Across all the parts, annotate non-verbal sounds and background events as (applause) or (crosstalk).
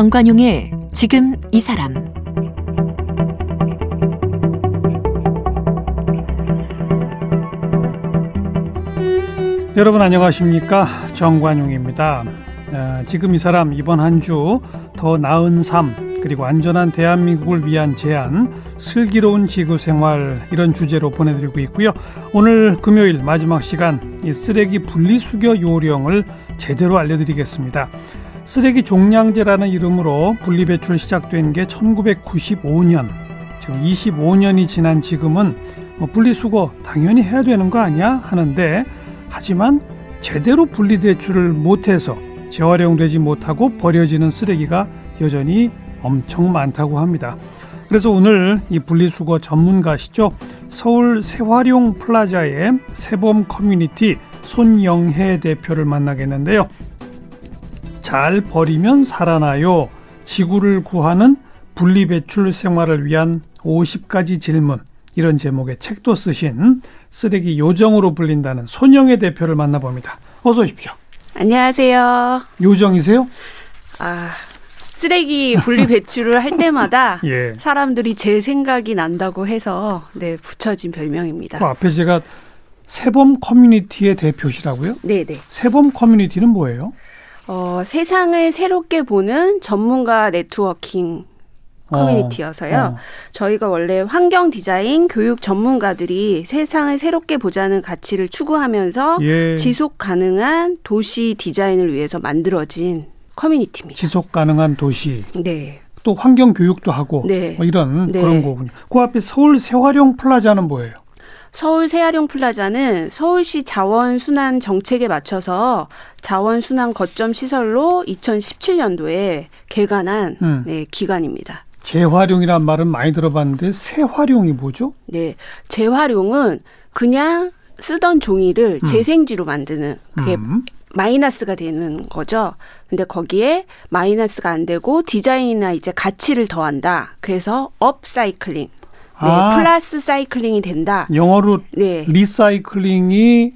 정관용의 지금 이 사람 여러분 안녕하십니까 정관용입니다. 어, 지금 이 사람 이번 한 주 더 나은 삶 그리고 안전한 대한민국을 위한 제안 슬기로운 지구 생활 이런 주제로 보내드리고 있고요. 오늘 금요일 마지막 시간 이 쓰레기 분리수거 요령을 제대로 알려드리겠습니다. 쓰레기 종량제라는 이름으로 분리배출 시작된 게 1995년 지금 25년이 지난 지금은 뭐 분리수거 당연히 해야 되는 거 아니야 하는데 하지만 제대로 분리배출을 못해서 재활용되지 못하고 버려지는 쓰레기가 여전히 엄청 많다고 합니다. 그래서 오늘 이 분리수거 전문가시죠. 서울 새활용 플라자의 세범 커뮤니티 손영혜 대표를 만나겠는데요. 잘 버리면 살아나요. 지구를 구하는 분리배출 생활을 위한 50가지 질문. 이런 제목의 책도 쓰신 쓰레기 요정으로 불린다는 손영애 대표를 만나봅니다. 어서 오십시오. 안녕하세요. 요정이세요? 아, 쓰레기 분리 배출을 할 때마다 (laughs) 예. 사람들이 제 생각이 난다고 해서 네, 붙여진 별명입니다. 그 앞에 제가 새봄 커뮤니티의 대표시라고요? 네, 네. 새봄 커뮤니티는 뭐예요? 어, 세상을 새롭게 보는 전문가 네트워킹 커뮤니티여서요. 어, 어. 저희가 원래 환경 디자인 교육 전문가들이 세상을 새롭게 보자는 가치를 추구하면서 예. 지속 가능한 도시 디자인을 위해서 만들어진 커뮤니티입니다. 지속 가능한 도시 네. 또 환경 교육도 하고 네. 뭐 이런 네. 그런 거군요. 그 앞에 서울 새활용 플라자는 뭐예요? 서울 새활용 플라자는 서울시 자원 순환 정책에 맞춰서 자원 순환 거점 시설로 2017년도에 개관한 음. 네, 기관입니다. 재활용이란 말은 많이 들어봤는데 새활용이 뭐죠? 네. 재활용은 그냥 쓰던 종이를 음. 재생지로 만드는 그게 음. 마이너스가 되는 거죠. 근데 거기에 마이너스가 안 되고 디자인이나 이제 가치를 더한다. 그래서 업사이클링. 네, 아. 플러스 cycling이 된다. 영어로 네. recycling이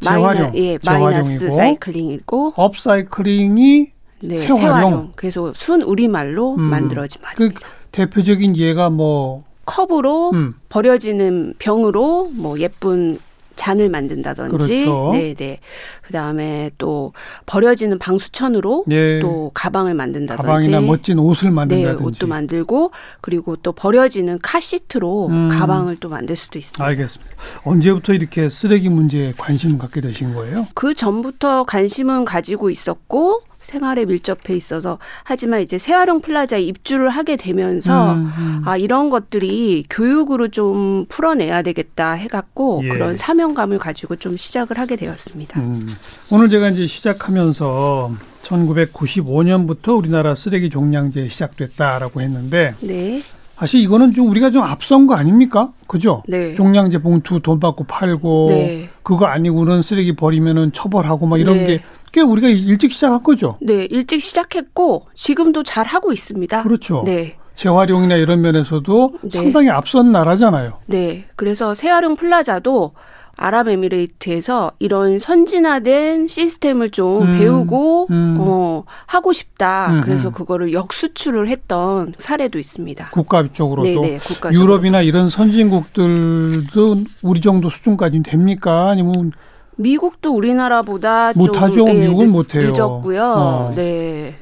재활용, 마이너, 예, 마이너스 cycling이고 upcycling이 네, 새활용. 새활용. 그래서 순 우리말로 음. 만들어진 말입니다. 그 대표적인 예가 뭐 컵으로 음. 버려지는 병으로 뭐 예쁜 잔을 만든다든지, 그렇죠. 네, 네. 그다음에 또 버려지는 방수천으로 예, 또 가방을 만든다든지, 가방이나 멋진 옷을 네, 만든다든지 옷도 만들고 그리고 또 버려지는 카시트로 음. 가방을 또 만들 수도 있습니다. 알겠습니다. 언제부터 이렇게 쓰레기 문제에 관심 갖게 되신 거예요? 그 전부터 관심은 가지고 있었고 생활에 밀접해 있어서 하지만 이제 새활용 플라자에 입주를 하게 되면서 음, 음. 아 이런 것들이 교육으로 좀 풀어내야 되겠다 해갖고 예. 그런 사명감을 가지고 좀 시작을 하게 되었습니다. 음. 오늘 제가 이제 시작하면서 1995년부터 우리나라 쓰레기 종량제 시작됐다라고 했는데 네, 사실 이거는 좀 우리가 좀 앞선 거 아닙니까? 그죠? 네, 종량제 봉투 돈 받고 팔고 네. 그거 아니고는 쓰레기 버리면은 처벌하고 막 이런 네. 게 꽤 우리가 일찍 시작한 거죠. 네 일찍 시작했고 지금도 잘 하고 있습니다. 그렇죠. 네. 재활용이나 이런 면에서도 네. 상당히 앞선 나라잖아요. 네. 그래서 새활용 플라자도 아랍에미레이트에서 이런 선진화된 시스템을 좀 음, 배우고 음. 어 하고 싶다. 음, 그래서 음. 그거를 역수출을 했던 사례도 있습니다. 국가 쪽으로도 네네 국가 유럽이나 이런 선진국들도 우리 정도 수준까지는 됩니까? 아니면 미국도 우리나라보다 못하죠. 좀 예, 미국은 늦- 못해요. 늦었고요. 어. 네.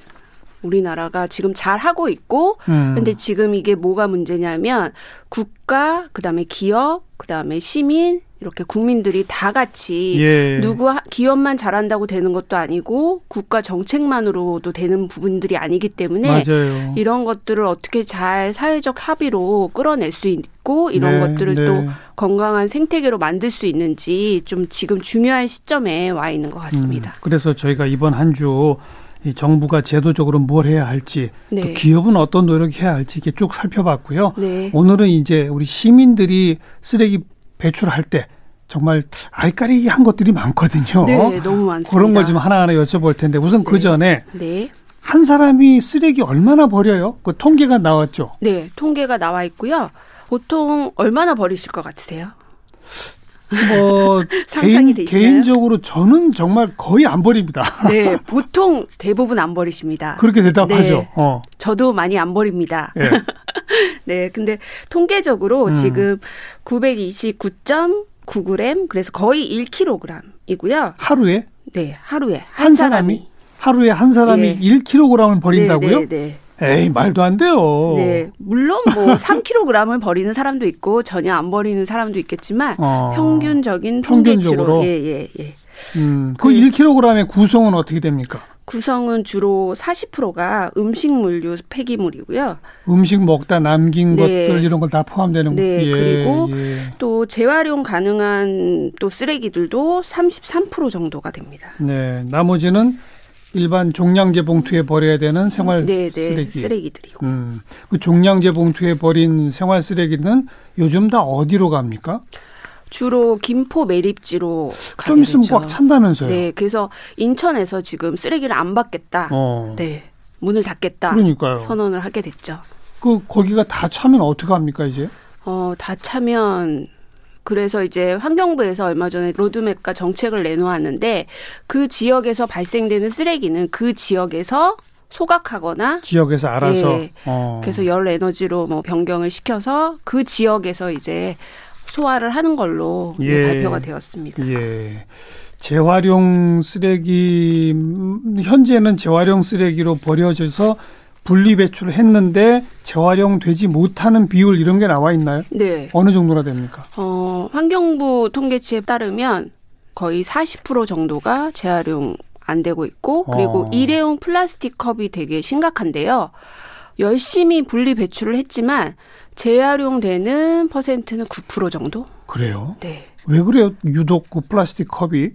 우리나라가 지금 잘 하고 있고 음. 근데 지금 이게 뭐가 문제냐면 국가 그 다음에 기업 그 다음에 시민 이렇게 국민들이 다 같이 예. 누구 하- 기업만 잘한다고 되는 것도 아니고 국가 정책만으로도 되는 부분들이 아니기 때문에 맞아요. 이런 것들을 어떻게 잘 사회적 합의로 끌어낼 수 있고 이런 네, 것들을 네. 또 건강한 생태계로 만들 수 있는지 좀 지금 중요한 시점에 와 있는 것 같습니다. 음, 그래서 저희가 이번 한주 이 정부가 제도적으로 뭘 해야 할지 또 네. 기업은 어떤 노력해야 할지 이렇게 쭉 살펴봤고요. 네. 오늘은 이제 우리 시민들이 쓰레기 배출할 때 정말 알까리 한 것들이 많거든요. 네, 너무 많습니다. 그런 걸 좀 하나하나 여쭤볼 텐데 우선 그 네. 전에 네. 한 사람이 쓰레기 얼마나 버려요? 그 통계가 나왔죠. 네, 통계가 나와 있고요. 보통 얼마나 버리실 것 같으세요? 뭐 (laughs) 상상이 개인? 개인적으로 저는 정말 거의 안 버립니다. (laughs) 네, 보통 대부분 안 버리십니다. 그렇게 대답하죠. 네. 어. 저도 많이 안 버립니다. 예. (laughs) 네, 근데 통계적으로 음. 지금 929.9g 그래서 거의 1kg이고요. 하루에 네, 하루에 한, 한, 사람이 사람이 하루에 한 사람이 예. 1kg을 버린다고요? 네, 네, 에이 말도 안 돼요. 네. 네, 물론 뭐 (laughs) 3kg을 버리는 사람도 있고 전혀 안 버리는 사람도 있겠지만 어. 평균적인 평균적으로? 통계치로 예, 예, 예. 음, 그 그- 1kg의 구성은 어떻게 됩니까? 구성은 주로 40%가 음식물류 폐기물이고요. 음식 먹다 남긴 네. 것들 이런 걸 다 포함되는 거. 네, 예, 그리고 예. 또 재활용 가능한 또 쓰레기들도 33% 정도가 됩니다. 네, 나머지는 일반 종량제 봉투에 버려야 되는 생활 네, 네, 쓰레기. 쓰레기들이고. 음, 그 종량제 봉투에 버린 생활 쓰레기는 요즘 다 어디로 갑니까? 주로 김포 매립지로 좀 있으면 되죠. 꽉 찬다면서요. 네, 그래서 인천에서 지금 쓰레기를 안 받겠다. 어. 네, 문을 닫겠다. 그러니까요. 선언을 하게 됐죠. 그 거기가 다 차면 어떻게 합니까 이제? 어, 다 차면 그래서 이제 환경부에서 얼마 전에 로드맵과 정책을 내놓았는데 그 지역에서 발생되는 쓰레기는 그 지역에서 소각하거나 지역에서 알아서. 예. 어. 그래서 열 에너지로 뭐 변경을 시켜서 그 지역에서 이제 소화를 하는 걸로 네, 예. 발표가 되었습니다. 예. 재활용 쓰레기 음, 현재는 재활용 쓰레기로 버려져서 분리 배출을 했는데 재활용되지 못하는 비율 이런 게 나와 있나요? 네. 어느 정도나 됩니까? 어, 환경부 통계치에 따르면 거의 40% 정도가 재활용 안 되고 있고 그리고 어. 일회용 플라스틱 컵이 되게 심각한데요. 열심히 분리 배출을 했지만 재활용되는 퍼센트는 9% 정도? 그래요? 네. 왜 그래요? 유독 그 플라스틱 컵이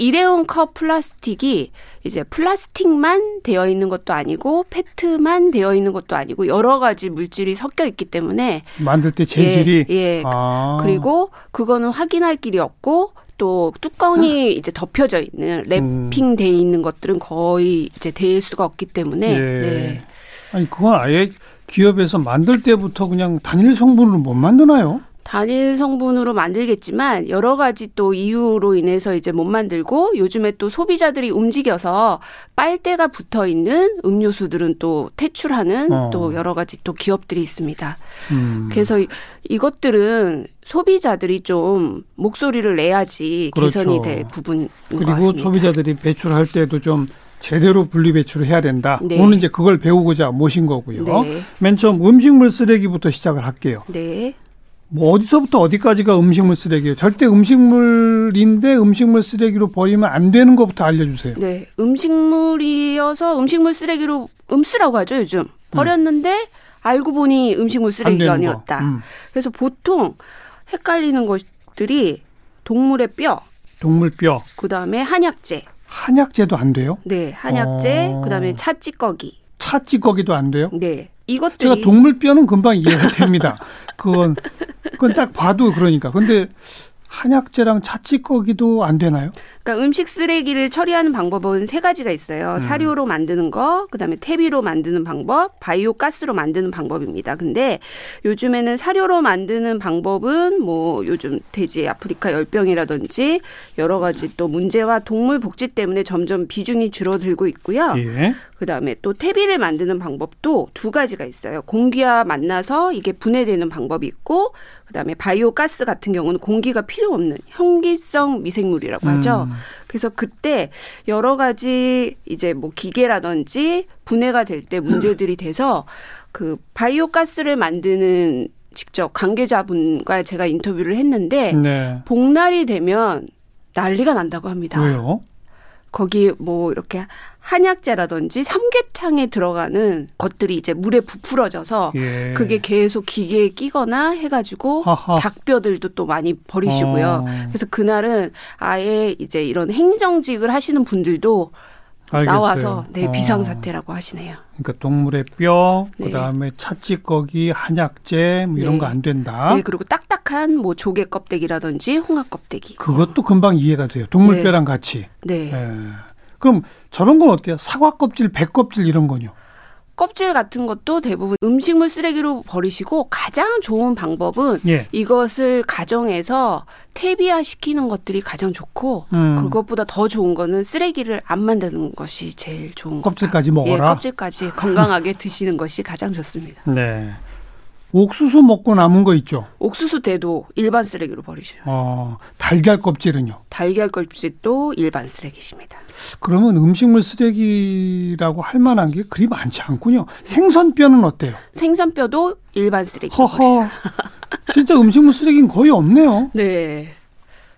일회용 컵 플라스틱이 이제 플라스틱만 되어 있는 것도 아니고 페트만 되어 있는 것도 아니고 여러 가지 물질이 섞여 있기 때문에 만들 때 재질이 예, 예. 아. 그리고 그거는 확인할 길이 없고 또 뚜껑이 이제 덮여져 있는 랩핑돼 있는 것들은 거의 이제 될 수가 없기 때문에 예. 네. 아니 그건 아예 기업에서 만들 때부터 그냥 단일 성분으로 못 만드나요? 단일 성분으로 만들겠지만 여러 가지 또 이유로 인해서 이제 못 만들고 요즘에 또 소비자들이 움직여서 빨대가 붙어 있는 음료수들은 또 퇴출하는 어. 또 여러 가지 또 기업들이 있습니다. 음. 그래서 이- 이것들은 소비자들이 좀 목소리를 내야지 그렇죠. 개선이 될 부분인 것 그리고 같습니다. 소비자들이 배출할 때도 좀 제대로 분리 배출을 해야 된다. 네. 오늘 이제 그걸 배우고자 모신 거고요. 네. 맨 처음 음식물 쓰레기부터 시작을 할게요. 네. 뭐 어디서부터 어디까지가 음식물 쓰레기예요? 절대 음식물인데 음식물 쓰레기로 버리면 안 되는 것부터 알려주세요. 네. 음식물이어서 음식물 쓰레기로 음쓰라고 하죠, 요즘. 버렸는데 알고 보니 음식물 안 쓰레기가 아니었다. 거. 음. 그래서 보통 헷갈리는 것들이 동물의 뼈, 동물 뼈, 그 다음에 한약재. 한약재도 안 돼요? 네, 한약재, 어. 그 다음에 차찌꺼기. 차 찌꺼기도 안 돼요? 네. 이것들이 제가 동물 뼈는 금방 이해가 됩니다. (laughs) 그건 그건 딱 봐도 그러니까. 근데 한약재랑 차 찌꺼기도 안 되나요? 그러니까 음식 쓰레기를 처리하는 방법은 세 가지가 있어요. 음. 사료로 만드는 거, 그다음에 퇴비로 만드는 방법, 바이오 가스로 만드는 방법입니다. 근데 요즘에는 사료로 만드는 방법은 뭐 요즘 돼지 아프리카 열병이라든지 여러 가지 또 문제와 동물 복지 때문에 점점 비중이 줄어들고 있고요. 예. 그다음에 또 퇴비를 만드는 방법도 두 가지가 있어요. 공기와 만나서 이게 분해되는 방법이 있고 그다음에 바이오 가스 같은 경우는 공기가 필요 없는 형기성 미생물이라고 하죠. 음. 그래서 그때 여러 가지 이제 뭐 기계라든지 분해가 될 때 문제들이 돼서 그 바이오 가스를 만드는 직접 관계자분과 제가 인터뷰를 했는데 네. 복날이 되면 난리가 난다고 합니다. 왜요? 거기 뭐 이렇게 한약재라든지 삼계탕에 들어가는 것들이 이제 물에 부풀어져서 예. 그게 계속 기계에 끼거나 해가지고 하하. 닭뼈들도 또 많이 버리시고요. 어. 그래서 그날은 아예 이제 이런 행정직을 하시는 분들도 알겠어요. 나와서 네 어. 비상사태라고 하시네요. 그러니까 동물의 뼈, 네. 그다음에 차찌꺼기, 한약재 뭐 이런 네. 거안 된다. 네 그리고 딱딱한 뭐 조개 껍데기라든지 홍합 껍데기. 그것도 금방 이해가 돼요. 동물 네. 뼈랑 같이. 네. 예. 그럼 저런 건 어때요? 사과 껍질, 배 껍질 이런 건요? 껍질 같은 것도 대부분 음식물 쓰레기로 버리시고 가장 좋은 방법은 예. 이것을 가정에서 퇴비화 시키는 것들이 가장 좋고 음. 그것보다 더 좋은 거는 쓰레기를 안 만드는 것이 제일 좋은 거. 껍질까지 예, 먹어라. 껍질까지 건강하게 드시는 것이 가장 좋습니다. 네. 옥수수 먹고 남은 거 있죠. 옥수수 때도 일반 쓰레기로 버리셔요. 어, 달걀 껍질은요. 달걀 껍질도 일반 쓰레기십니다. 그러면 음식물 쓰레기라고 할 만한 게 그리 많지 않군요. 생선뼈는 어때요? 생선뼈도 일반 버리셔요. 허허. (laughs) 진짜 음식물 쓰레기는 거의 없네요. 네.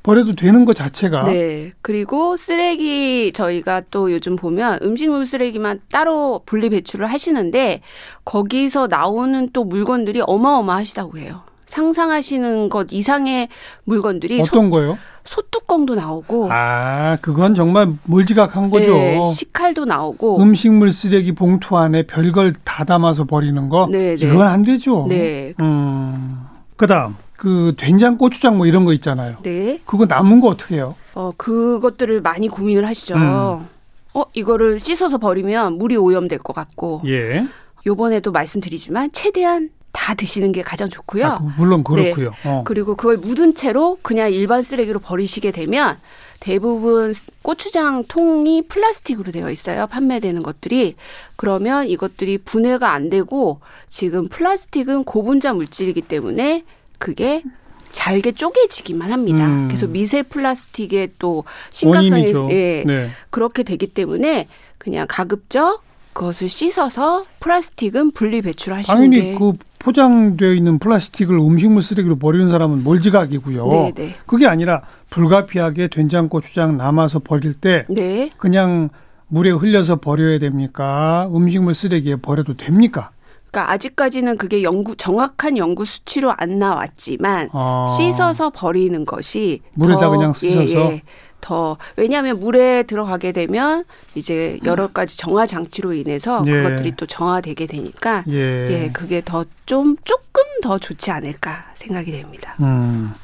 버려도 되는 것 자체가. 네. 그리고 쓰레기 저희가 또 요즘 보면 음식물 쓰레기만 따로 분리 배출을 하시는데 거기서 나오는 또 물건들이 어마어마하시다고 해요. 상상하시는 것 이상의 물건들이 소, 어떤 거요? 소뚜껑도 나오고 아, 그건 정말 몰지각한 거죠. 네, 식칼도 나오고 음식물 쓰레기 봉투 안에 별걸 다 담아서 버리는 거. 네, 네. 이건 안 되죠. 네. 음. 그다음 그 된장, 고추장 뭐 이런 거 있잖아요. 네. 그거 남은 거 어떻게 해요? 어, 그것들을 많이 고민을 하시죠. 음. 어, 이거를 씻어서 버리면 물이 오염될 것 같고 예. 요번에도 말씀드리지만 최대한 다 드시는 게 가장 좋고요. 아, 그- 물론 그렇고요. 어. 그리고 그걸 묻은 채로 그냥 일반 쓰레기로 버리시게 되면 대부분 고추장 통이 플라스틱으로 되어 있어요. 판매되는 것들이. 그러면 이것들이 분해가 안 되고 지금 플라스틱은 고분자 물질이기 때문에 그게 잘게 쪼개지기만 합니다. 음. 그래서 미세 플라스틱의 또 심각성이. 예, 네. 그렇게 되기 때문에 그냥 가급적 그것을 씻어서 플라스틱은 분리 배출하시는 당연히 게 그 포장되어 있는 플라스틱을 음식물 쓰레기로 버리는 사람은 몰지각이고요. 네, 네. 그게 아니라 불가피하게 된장, 고추장 남아서 버릴 때 네. 그냥 물에 흘려서 버려야 됩니까? 음식물 쓰레기에 버려도 됩니까? 그러니까 아직까지는 그게 연구 정확한 연구 수치로 안 나왔지만 아. 씻어서 버리는 것이 물에다 더, 그냥 씻어서? 예, 예, 더 왜냐하면 물에 들어가게 되면 이제 여러 가지 정화 장치로 인해서 예. 그것들이 또 정화되게 되니까 예. 예 그게 더 좀 조금 더 좋지 않을까 생각이 됩니다. 음.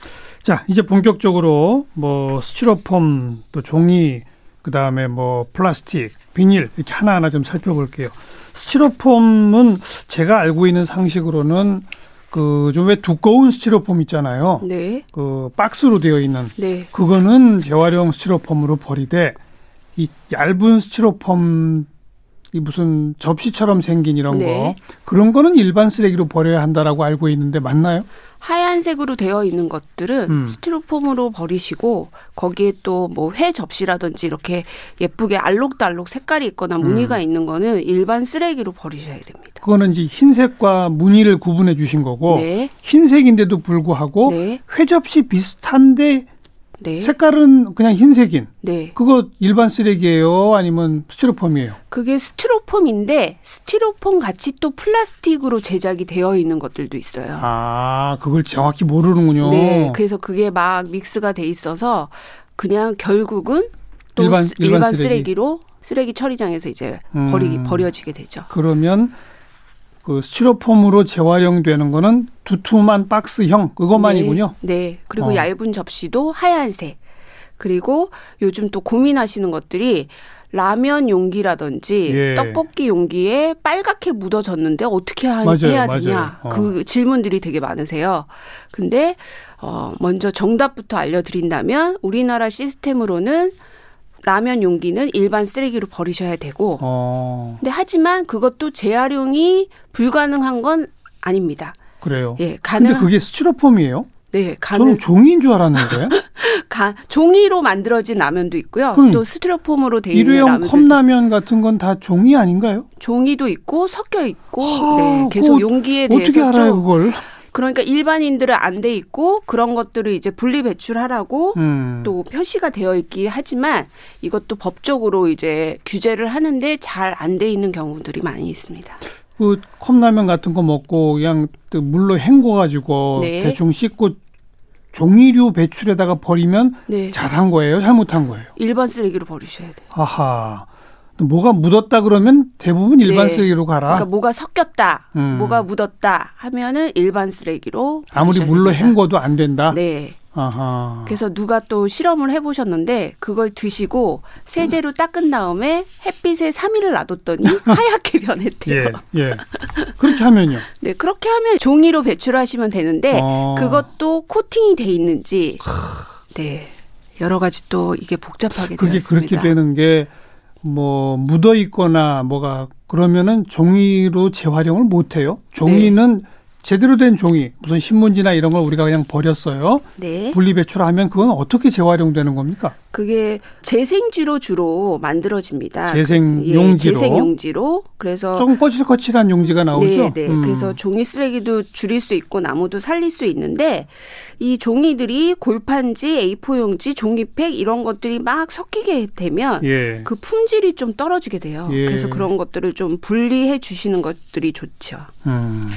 자, 이제 본격적으로 뭐 스티로폼 또 종이 그 다음에 뭐 플라스틱, 비닐 이렇게 하나 하나 좀 살펴볼게요. 스티로폼은 제가 알고 있는 상식으로는 그 좀 왜 두꺼운 스티로폼 있잖아요. 네, 그 박스로 되어 있는 네, 그거는 재활용 스티로폼으로 버리되 이 얇은 스티로폼 이 무슨 접시처럼 생긴 이런 네. 거 그런 거는 일반 쓰레기로 버려야 한다라고 알고 있는데 맞나요? 하얀색으로 되어 있는 것들은 음. 스티로폼으로 버리시고 거기에 또 뭐 회 접시라든지 이렇게 예쁘게 알록달록 색깔이 있거나 무늬가 음. 있는 거는 일반 쓰레기로 버리셔야 됩니다. 그거는 이제 흰색과 무늬를 구분해 주신 거고 네, 흰색인데도 불구하고 네, 회 접시 비슷한데 네, 색깔은 그냥 흰색인 네. 그거 일반 쓰레기예요 아니면 스티로폼이에요? 그게 스티로폼인데 스티로폼 같이 또 플라스틱으로 제작이 되어 있는 것들도 있어요. 아 그걸 정확히 모르는군요. 네, 그래서 그게 막 믹스가 돼 있어서 그냥 결국은 또 일반- 스- 일반 일반, 쓰레기. 쓰레기 로 쓰레기 처리장에서 이제 음. 버리 버려지게 되죠. 그러면 그 스티로폼으로 재활용되는 거는 두툼한 박스형 그것만이군요. 네, 네. 그리고 어. 얇은 접시도 하얀색. 그리고 요즘 또 고민하시는 것들이 라면 용기라든지 예. 떡볶이 용기에 빨갛게 묻어졌는데 어떻게 하, 맞아요, 해야. 되냐 어. 그 질문들이 되게 많으세요. 근데 어 먼저 정답부터 알려드린다면 우리나라 시스템으로는 라면 용기는 일반 쓰레기로 버리셔야 되고 어 근데 하지만 그것도 재활용이 불가능한 건 아닙니다. 그래요. 예, 근데 가능 그게 스티로폼이에요? 네, 가능 저는 종이인 줄 알았는데 (laughs) 가, 종이로 만들어진 라면도 있고요. 또 스티로폼으로 돼 있는 일회용 컵라면 같은 건 다 종이 아닌가요? 종이도 있고 섞여 있고 하, 네, 계속 용기에 대해서 어떻게 알아요 좀 그걸? 그러니까 일반인들은 안 돼 있고 그런 것들을 이제 분리 배출하라고 음. 또 표시가 되어 있기 하지만 이것도 법적으로 이제 규제를 하는데 잘 안 돼 있는 경우들이 많이 있습니다. 그 컵라면 같은 거 먹고 그냥 또 물로 헹궈 가지고 네. 대충 씻고 종이류 배출에다가 버리면 네. 잘한 거예요, 잘못한 거예요. 일반 쓰레기로 버리셔야 돼요. 아하. 뭐가 묻었다 그러면 대부분 일반 네. 쓰레기로 가라. 그러니까 뭐가 섞였다, 음. 뭐가 묻었다 하면은 일반 쓰레기로 아무리 물로 됩니다. 헹궈도 안 된다. 네. 아하. 그래서 누가 또 실험을 해보셨는데 그걸 드시고 세제로 닦은 다음에 햇빛에 3일을 놔뒀더니 (laughs) 하얗게 변했대요. 예, 예. 그렇게 하면요. (laughs) 네, 그렇게 하면 종이로 배출하시면 되는데 어. 그것도 코팅이 돼 있는지 네 여러 가지 또 이게 복잡하게 그게 되었습니다. 그렇게 되는 게 뭐 묻어 있거나 뭐가 그러면은 종이로 재활용을 못 해요. 종이는 제대로 된 종이 무슨 신문지나 이런 걸 우리가 그냥 버렸어요. 네, 분리 배출하면 그건 어떻게 재활용되는 겁니까? 그게 재생지로 주로 만들어집니다. 재생 예, 용지로? 재생용지로 그래서 조금 거칠거칠한 용지가 나오죠. 네, 네. 음. 그래서 종이 쓰레기도 줄일 수 있고 나무도 살릴 수 있는데 이 종이들이 골판지, A4 용지, 종이팩 이런 것들이 막 섞이게 되면 예. 그 품질이 좀 떨어지게 돼요. 예. 그래서 그런 것들을 좀 분리해 주시는 것들이 좋죠. 음.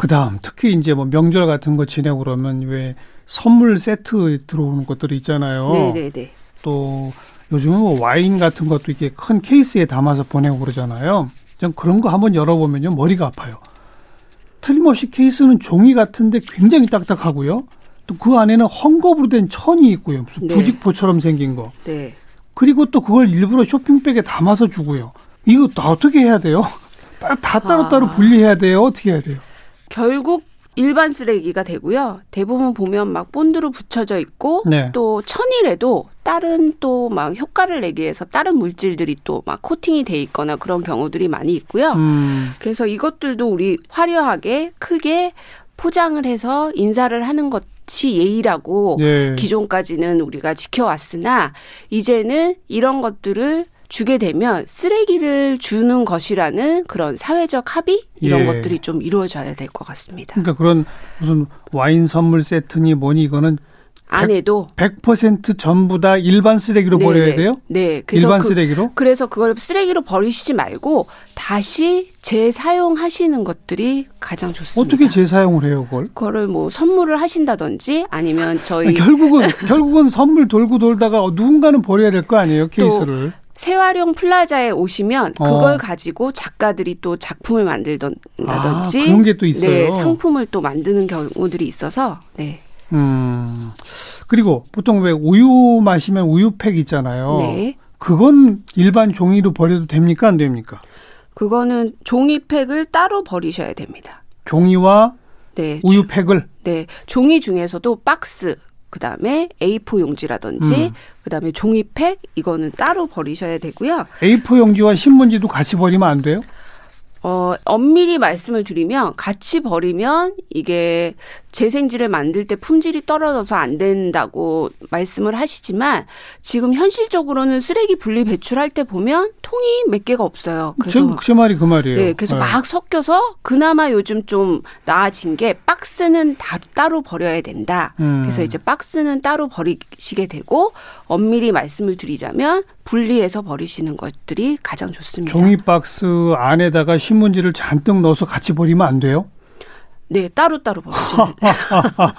그 다음 특히 이제 뭐 명절 같은 거 지내고 그러면 왜 선물 세트 들어오는 것들이 있잖아요. 네, 네, 네. 또 요즘은 뭐 와인 같은 것도 이렇게 큰 케이스에 담아서 보내고 그러잖아요. 전 그런 거 한번 열어보면요 머리가 아파요. 틀림없이 케이스는 종이 같은데 굉장히 딱딱하고요. 또 그 안에는 헝겊으로 된 천이 있고요. 무슨 네. 부직포처럼 생긴 거. 네. 그리고 또 그걸 일부러 쇼핑백에 담아서 주고요. 이거 다 어떻게 해야 돼요? (laughs) 다 따로따로 아. 분리해야 돼요? 어떻게 해야 돼요? 결국 일반 쓰레기가 되고요. 대부분 보면 막 본드로 붙여져 있고 네. 또 천일에도 다른 또 막 효과를 내기 위해서 다른 물질들이 또 막 코팅이 돼 있거나 그런 경우들이 많이 있고요. 음, 그래서 이것들도 우리 화려하게 크게 포장을 해서 인사를 하는 것이 예의라고 예. 기존까지는 우리가 지켜왔으나 이제는 이런 것들을 주게 되면 쓰레기를 주는 것이라는 그런 사회적 합의 이런 예. 것들이 좀 이루어져야 될 것 같습니다. 그러니까 그런 무슨 와인 선물 세트니 뭐니 이거는 안에도 100% 전부 다 일반 쓰레기로 네, 버려야 네. 돼요? 네, 그래서 일반 그, 쓰레기로? 그래서 그걸 쓰레기로 버리시지 말고 다시 재사용하시는 것들이 가장 좋습니다. 어떻게 재사용을 해요, 그걸? 그거를 뭐 선물을 하신다든지 아니면 저희 아니, 결국은 결국은 선물 돌고 돌다가 어, 누군가는 버려야 될 거 아니에요, 케이스를. 새활용 플라자에 오시면 어. 그걸 가지고 작가들이 또 작품을 만들던다든지 아, 그런 게 또 있어요. 네, 상품을 또 만드는 경우들이 있어서 네. 음. 그리고 보통 왜 우유 마시면 우유팩 있잖아요. 네. 그건 일반 종이로 버려도 됩니까, 안 됩니까? 그거는 종이팩을 따로 버리셔야 됩니다. 종이와 네. 우유팩을 네. 종이 중에서도 박스 그다음에 A4 용지라든지 음. 그다음에 종이팩 이거는 따로 버리셔야 되고요. A4 용지와 신문지도 같이 버리면 안 돼요? 어, 엄밀히 말씀을 드리면 같이 버리면 이게 재생지를 만들 때 품질이 떨어져서 안 된다고 말씀을 하시지만 지금 현실적으로는 쓰레기 분리 배출할 때 보면 통이 몇 개가 없어요. 그래서 제, 제 말이 그 말이에요. 네, 그래서 네. 막 섞여서 그나마 요즘 좀 나아진 게 박스는 다 따로 버려야 된다. 음. 그래서 이제 박스는 따로 버리시게 되고 엄밀히 말씀을 드리자면 분리해서 버리시는 것들이 가장 좋습니다. 종이 박스 안에다가 신문지를 잔뜩 넣어서 같이 버리면 안 돼요? 네, 따로따로 버리셔야 돼요. (laughs)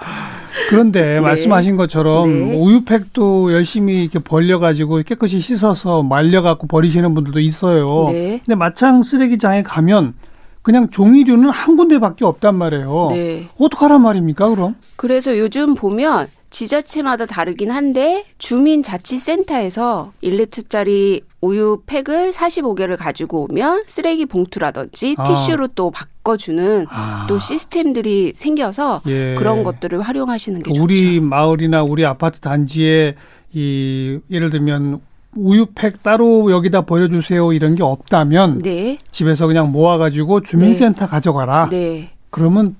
그런데 말씀하신 것처럼 네. 우유팩도 열심히 이렇게 벌려가지고 깨끗이 씻어서 말려갖고 버리시는 분들도 있어요. 네. 근데 마창 쓰레기장에 가면 그냥 종이류는 한 군데밖에 없단 말이에요. 네. 어떡하란 말입니까, 그럼? 그래서 요즘 보면 지자체마다 다르긴 한데 주민자치센터에서 1리터짜리 우유 팩을 45개를 가지고 오면 쓰레기 봉투라든지 아. 티슈로 또 바꿔주는 아. 또 시스템들이 생겨서 예. 그런 것들을 활용하시는 게 우리 좋죠. 마을이나 우리 아파트 단지에 이 예를 들면 우유팩 따로 여기다 버려주세요 이런 게 없다면 네, 집에서 그냥 모아가지고 주민센터 가져가라. 네, 그러면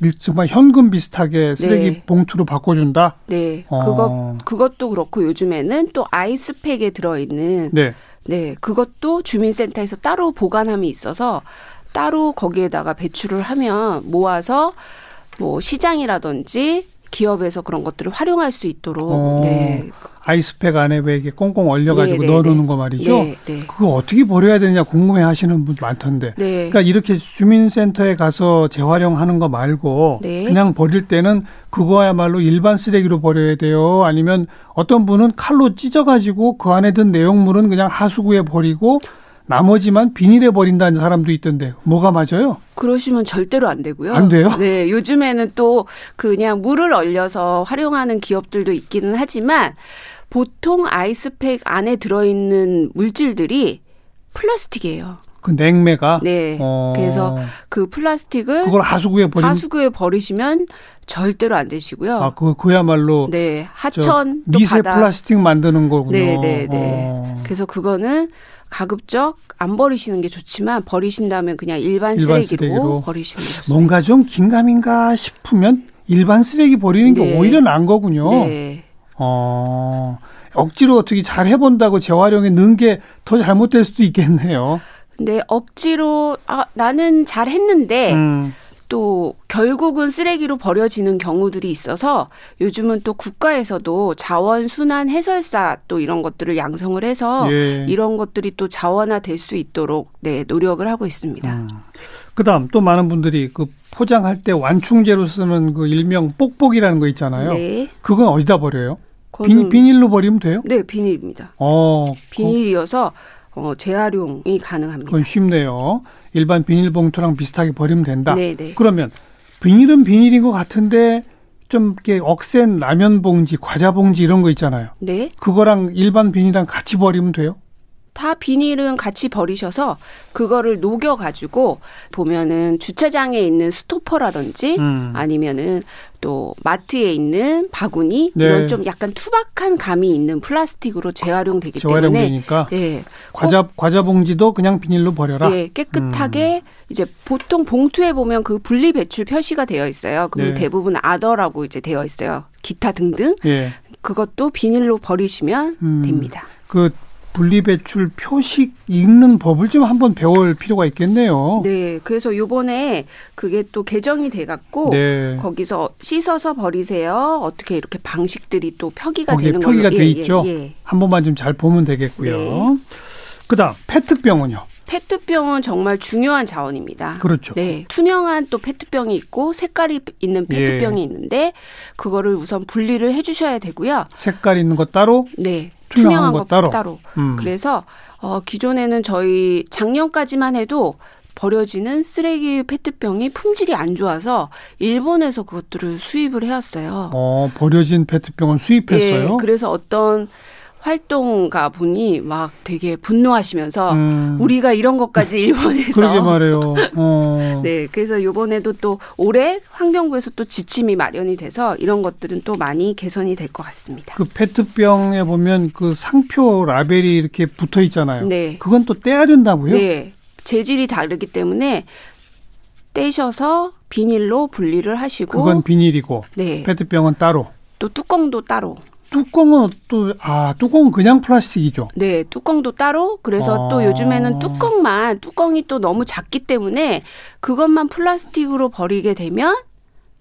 일 정말 현금 비슷하게 쓰레기 네. 봉투로 바꿔준다. 네. 어. 그것 그것도 그렇고 요즘에는 또 아이스팩에 들어있는 네. 네, 그것도 주민센터에서 따로 보관함이 있어서 따로 거기에다가 배출을 하면 모아서 뭐 시장이라든지 기업에서 그런 것들을 활용할 수 있도록 어. 네. 아이스팩 안에 왜 이렇게 꽁꽁 얼려가지고 네, 네, 넣어놓는 네. 거 말이죠. 네, 네. 그거 어떻게 버려야 되느냐 궁금해하시는 분 많던데. 네. 그러니까 이렇게 주민센터에 가서 재활용하는 거 말고 네. 그냥 버릴 때는 그거야말로 일반 쓰레기로 버려야 돼요. 아니면 어떤 분은 칼로 찢어가지고 그 안에 든 내용물은 그냥 하수구에 버리고 나머지만 비닐에 버린다는 사람도 있던데 뭐가 맞아요? 그러시면 절대로 안 되고요. 안 돼요? 네, 요즘에는 또 그냥 물을 얼려서 활용하는 기업들도 있기는 하지만 보통 아이스팩 안에 들어있는 물질들이 플라스틱이에요. 그 냉매가 네. 어, 그래서 그 플라스틱을 그걸 하수구에 버리면 하수구에 버리시면 절대로 안 되시고요. 아, 그 그야말로 네, 저 하천 또 미세 바다. 플라스틱 만드는 거군요. 네, 네, 네. 어. 그래서 그거는 가급적 안 버리시는 게 좋지만 버리신다면 그냥 일반, 일반 쓰레기로, 쓰레기로. 버리시는 게 좋습니다. 뭔가 좀 긴가민가 싶으면 일반 쓰레기 버리는 게 네. 오히려 나은 거군요. 네. 어, 억지로 어떻게 잘 해본다고 재활용에 넣은 게 더 잘못될 수도 있겠네요. 근데 억지로 아 나는 잘 했는데 음, 또 결국은 쓰레기로 버려지는 경우들이 있어서 요즘은 또 국가에서도 자원 순환 해설사 또 이런 것들을 양성을 해서 예. 이런 것들이 또 자원화 될 수 있도록 네 노력을 하고 있습니다. 음. 그다음 또 많은 분들이 그 포장할 때 완충제로 쓰는 그 일명 뽁뽁이라는 거 있잖아요. 네. 그건 어디다 버려요? 비닐, 비닐로 버리면 돼요? 네, 비닐입니다. 어, 그- 비닐이어서 어, 재활용이 가능합니다. 그건 쉽네요. 일반 비닐봉투랑 비슷하게 버리면 된다. 네, 네. 그러면 비닐은 비닐인 것 같은데 좀 이렇게 억센 라면 봉지, 과자 봉지 이런 거 있잖아요. 네. 그거랑 일반 비닐이랑 같이 버리면 돼요? 다 비닐은 같이 버리셔서 그거를 녹여 가지고 보면은 주차장에 있는 스토퍼라든지 음. 아니면은 또 마트에 있는 바구니 네. 이런 좀 약간 투박한 감이 있는 플라스틱으로 재활용되기 때문에 재활용되니까 네. 과자 과자 봉지도 그냥 비닐로 버려라. 네, 깨끗하게 음. 이제 보통 봉투에 보면 그 분리 배출 표시가 되어 있어요. 그럼 네. 대부분 아더라고 이제 되어 있어요. 기타 등등 예. 그것도 비닐로 버리시면 음. 됩니다. 그 분리배출 표식 읽는 법을 좀 한번 배울 필요가 있겠네요. 네, 그래서 요번에 그게 또 개정이 돼 갖고 네. 거기서 씻어서 버리세요. 어떻게 이렇게 방식들이 또 표기가 되는 표기가 걸로 돼 있죠. 예, 예. 한 번만 좀 잘 보면 되겠고요. 네. 그다음 페트병은요. 페트병은 정말 중요한 자원입니다. 그렇죠. 네, 투명한 또 페트병이 있고 색깔이 있는 페트병이 예. 있는데 그거를 우선 분리를 해 주셔야 되고요. 색깔 있는 거 따로. 네, 투명한 투명한 거거 따로. 따로. 음. 그래서 어, 기존에는 저희 작년까지만 해도 버려지는 쓰레기 페트병이 품질이 안 좋아서 일본에서 그것들을 수입을 해왔어요. 어, 버려진 페트병을 수입했어요. 예, 그래서 어떤 활동가 분이 막 되게 분노하시면서 음. 우리가 이런 것까지 일본에서 그러게 말해요. (laughs) 어. 네, 그래서 요번에도 또 올해 환경부에서 또 지침이 마련이 돼서 이런 것들은 또 많이 개선이 될 것 같습니다. 그 페트병에 보면 그 상표 라벨이 이렇게 붙어 있잖아요. 네. 그건 또 떼야 된다고요? 네. 재질이 다르기 때문에 떼셔서 비닐로 분리를 하시고 그건 비닐이고 네. 페트병은 따로. 또 뚜껑도 따로. 뚜껑은 또 아 뚜껑은 그냥 플라스틱이죠. 네, 뚜껑도 따로. 그래서 아. 또 요즘에는 뚜껑만 뚜껑이 또 너무 작기 때문에 그것만 플라스틱으로 버리게 되면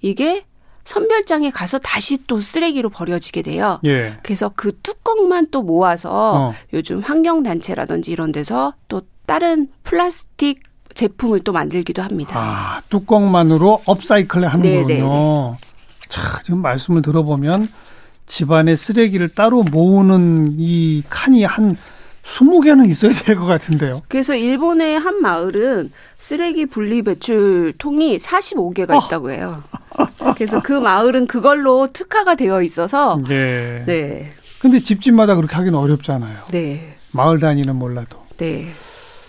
이게 선별장에 가서 다시 또 쓰레기로 버려지게 돼요. 예. 그래서 그 뚜껑만 또 모아서 어. 요즘 환경단체라든지 이런 데서 또 다른 플라스틱 제품을 또 만들기도 합니다. 아 뚜껑만으로 업사이클을 하는 네, 거군요. 자 지금 말씀을 들어보면 집안에 쓰레기를 따로 모으는 이 칸이 한 20개는 있어야 될 것 같은데요. 그래서 일본의 한 마을은 쓰레기 분리 배출 통이 45개가 어. 있다고 해요. 그래서 그 마을은 그걸로 특화가 되어 있어서 예. 네. 근데 집집마다 그렇게 하기는 어렵잖아요. 네. 마을 단위는 몰라도. 네.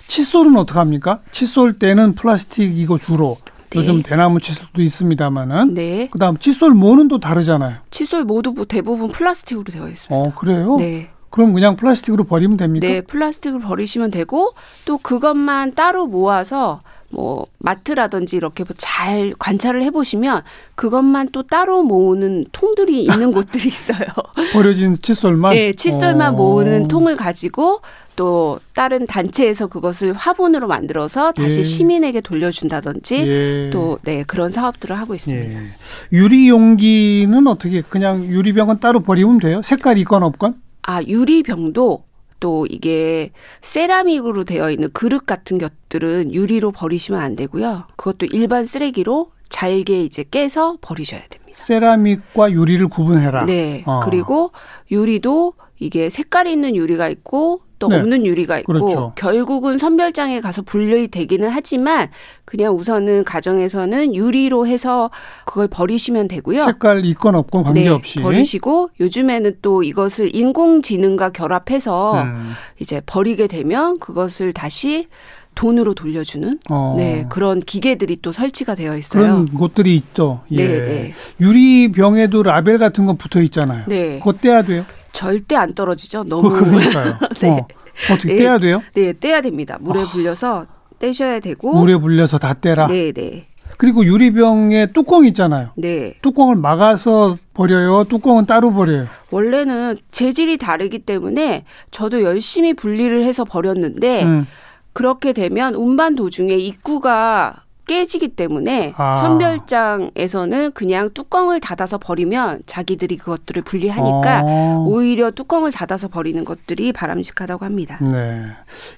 칫솔은 어떡합니까? 칫솔 때는 플라스틱이고 주로 네. 요즘 대나무 칫솔도 있습니다만은 네. 그다음 칫솔 모는 또 다르잖아요. 칫솔 모두 뭐 대부분 플라스틱으로 되어 있습니다. 어 그래요? 네. 그럼 그냥 플라스틱으로 버리면 됩니까? 네, 플라스틱을 버리시면 되고 또 그것만 따로 모아서 뭐 마트라든지 이렇게 뭐잘 관찰을 해보시면 그것만 또 따로 모으는 통들이 있는 (laughs) 곳들이 있어요. 버려진 칫솔만. 네, 칫솔만 어. 모으는 통을 가지고 또 다른 단체에서 그것을 화분으로 만들어서 다시 예. 시민에게 돌려준다든지 예. 또네 그런 사업들을 하고 있습니다. 예. 유리 용기는 어떻게 그냥 유리병은 따로 버리면 돼요? 색깔 있건 없건? 아 유리병도 또 이게 세라믹으로 되어 있는 그릇 같은 것들은 유리로 버리시면 안 되고요. 그것도 일반 쓰레기로 잘게 이제 깨서 버리셔야 됩니다. 세라믹과 유리를 구분해라. 네. 어. 그리고 유리도 이게 색깔이 있는 유리가 있고 또 네. 없는 유리가 있고 그렇죠. 결국은 선별장에 가서 분류이 되기는 하지만 그냥 우선은 가정에서는 유리로 해서 그걸 버리시면 되고요. 색깔 있건 없건 관계없이 네, 버리시고 요즘에는 또 이것을 인공지능과 결합해서 음. 이제 버리게 되면 그것을 다시 돈으로 돌려주는 어. 네 그런 기계들이 또 설치가 되어 있어요. 그런 곳들이 있죠. 예. 네, 네. 유리병에도 라벨 같은 거 붙어 있잖아요. 네. 그거 떼야 돼요? 절대 안 떨어지죠. 어, (laughs) 너무 그러니까요. (laughs) 네. 어. 어떻게 네. 떼야 돼요? 네 떼야 됩니다. 물에 불려서 떼셔야 되고 물에 불려서 다 떼라. 네, 네, 그리고 유리병에 뚜껑 있잖아요. 네. 뚜껑을 막아서 버려요. 뚜껑은 따로 버려요. 원래는 재질이 다르기 때문에 저도 열심히 분리를 해서 버렸는데 음. 그렇게 되면 운반 도중에 입구가 깨지기 때문에 아. 선별장에서는 그냥 뚜껑을 닫아서 버리면 자기들이 그것들을 분리하니까 어. 오히려 뚜껑을 닫아서 버리는 것들이 바람직하다고 합니다. 네.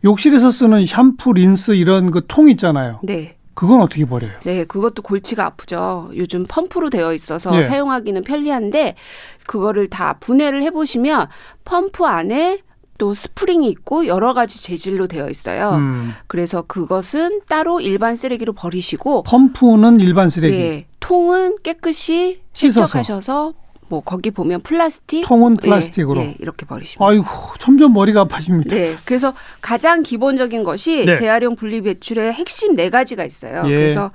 욕실에서 쓰는 샴푸, 린스 이런 그 통 있잖아요. 네. 그건 어떻게 버려요? 네, 그것도 골치가 아프죠. 요즘 펌프로 되어 있어서 예. 사용하기는 편리한데 그거를 다 분해를 해 보시면 펌프 안에 또 스프링이 있고 여러 가지 재질로 되어 있어요. 음. 그래서 그것은 따로 일반 쓰레기로 버리시고 펌프는 일반 쓰레기, 네, 통은 깨끗이. 세척하셔서 뭐 거기 보면 플라스틱 통은 예, 플라스틱으로. 예, 이렇게 버리시면 아이고, 점점 머리가 아파집니다. 네, 그래서 가장 기본적인 것이 네. 재활용 분리 배출의 핵심 네 가지가 있어요. 예. 그래서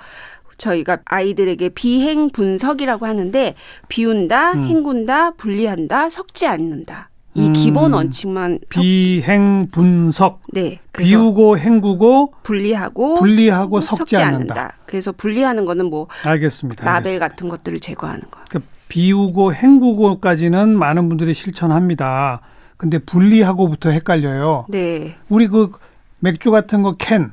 저희가 아이들에게 비행 분석이라고 하는데 비운다, 음. 헹군다, 분리한다, 섞지 않는다. 이 음. 기본 원칙만 석- 비행 분석, 네, 비우고 헹구고 분리하고 분리하고 섞지 않는다. 그래서 분리하는 거는 뭐 알겠습니다. 라벨 알겠습니다. 같은 것들을 제거하는 거. 그 비우고 헹구고까지는 많은 분들이 실천합니다. 근데 분리하고부터 헷갈려요. 네, 우리 그 맥주 같은 거 캔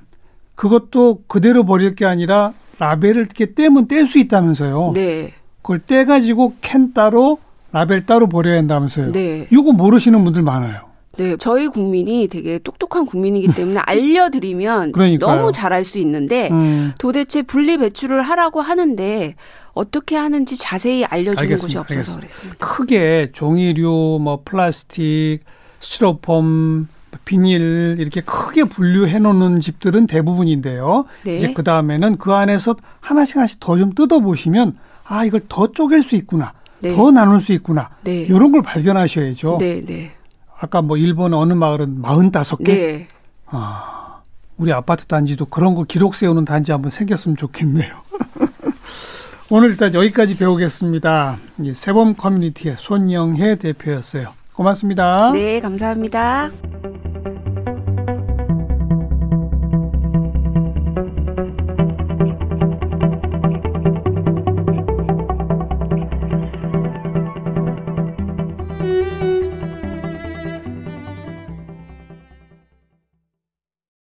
그것도 그대로 버릴 게 아니라 라벨을 이렇게 떼면 뗄 수 있다면서요. 네, 그걸 떼 가지고 캔 따로 라벨 따로 버려야 한다면서요. 네. 이거 모르시는 분들 많아요. 네, 저희 국민이 되게 똑똑한 국민이기 때문에 (laughs) 알려드리면 그러니까요. 너무 잘할 수 있는데 음, 도대체 분리 배출을 하라고 하는데 어떻게 하는지 자세히 알려주는 알겠습니다. 곳이 없어서 알겠습니다. 그랬습니다. 크게 종이류, 뭐 플라스틱, 스티로폼, 비닐 이렇게 크게 분류해 놓는 집들은 대부분인데요. 네. 이제 그 다음에는 그 안에서 하나씩 하나씩 더 좀 뜯어 보시면 아 이걸 더 쪼갤 수 있구나, 네. 더 나눌 수 있구나 네. 이런 걸 발견하셔야죠. 네, 네, 아까 뭐 일본 어느 마을은 45개. 네. 아, 우리 아파트 단지도 그런 거 기록 세우는 단지 한번 생겼으면 좋겠네요. (laughs) 오늘 일단 여기까지 배우겠습니다. 이 세범 커뮤니티의 손영혜 대표였어요. 고맙습니다. 네, 감사합니다.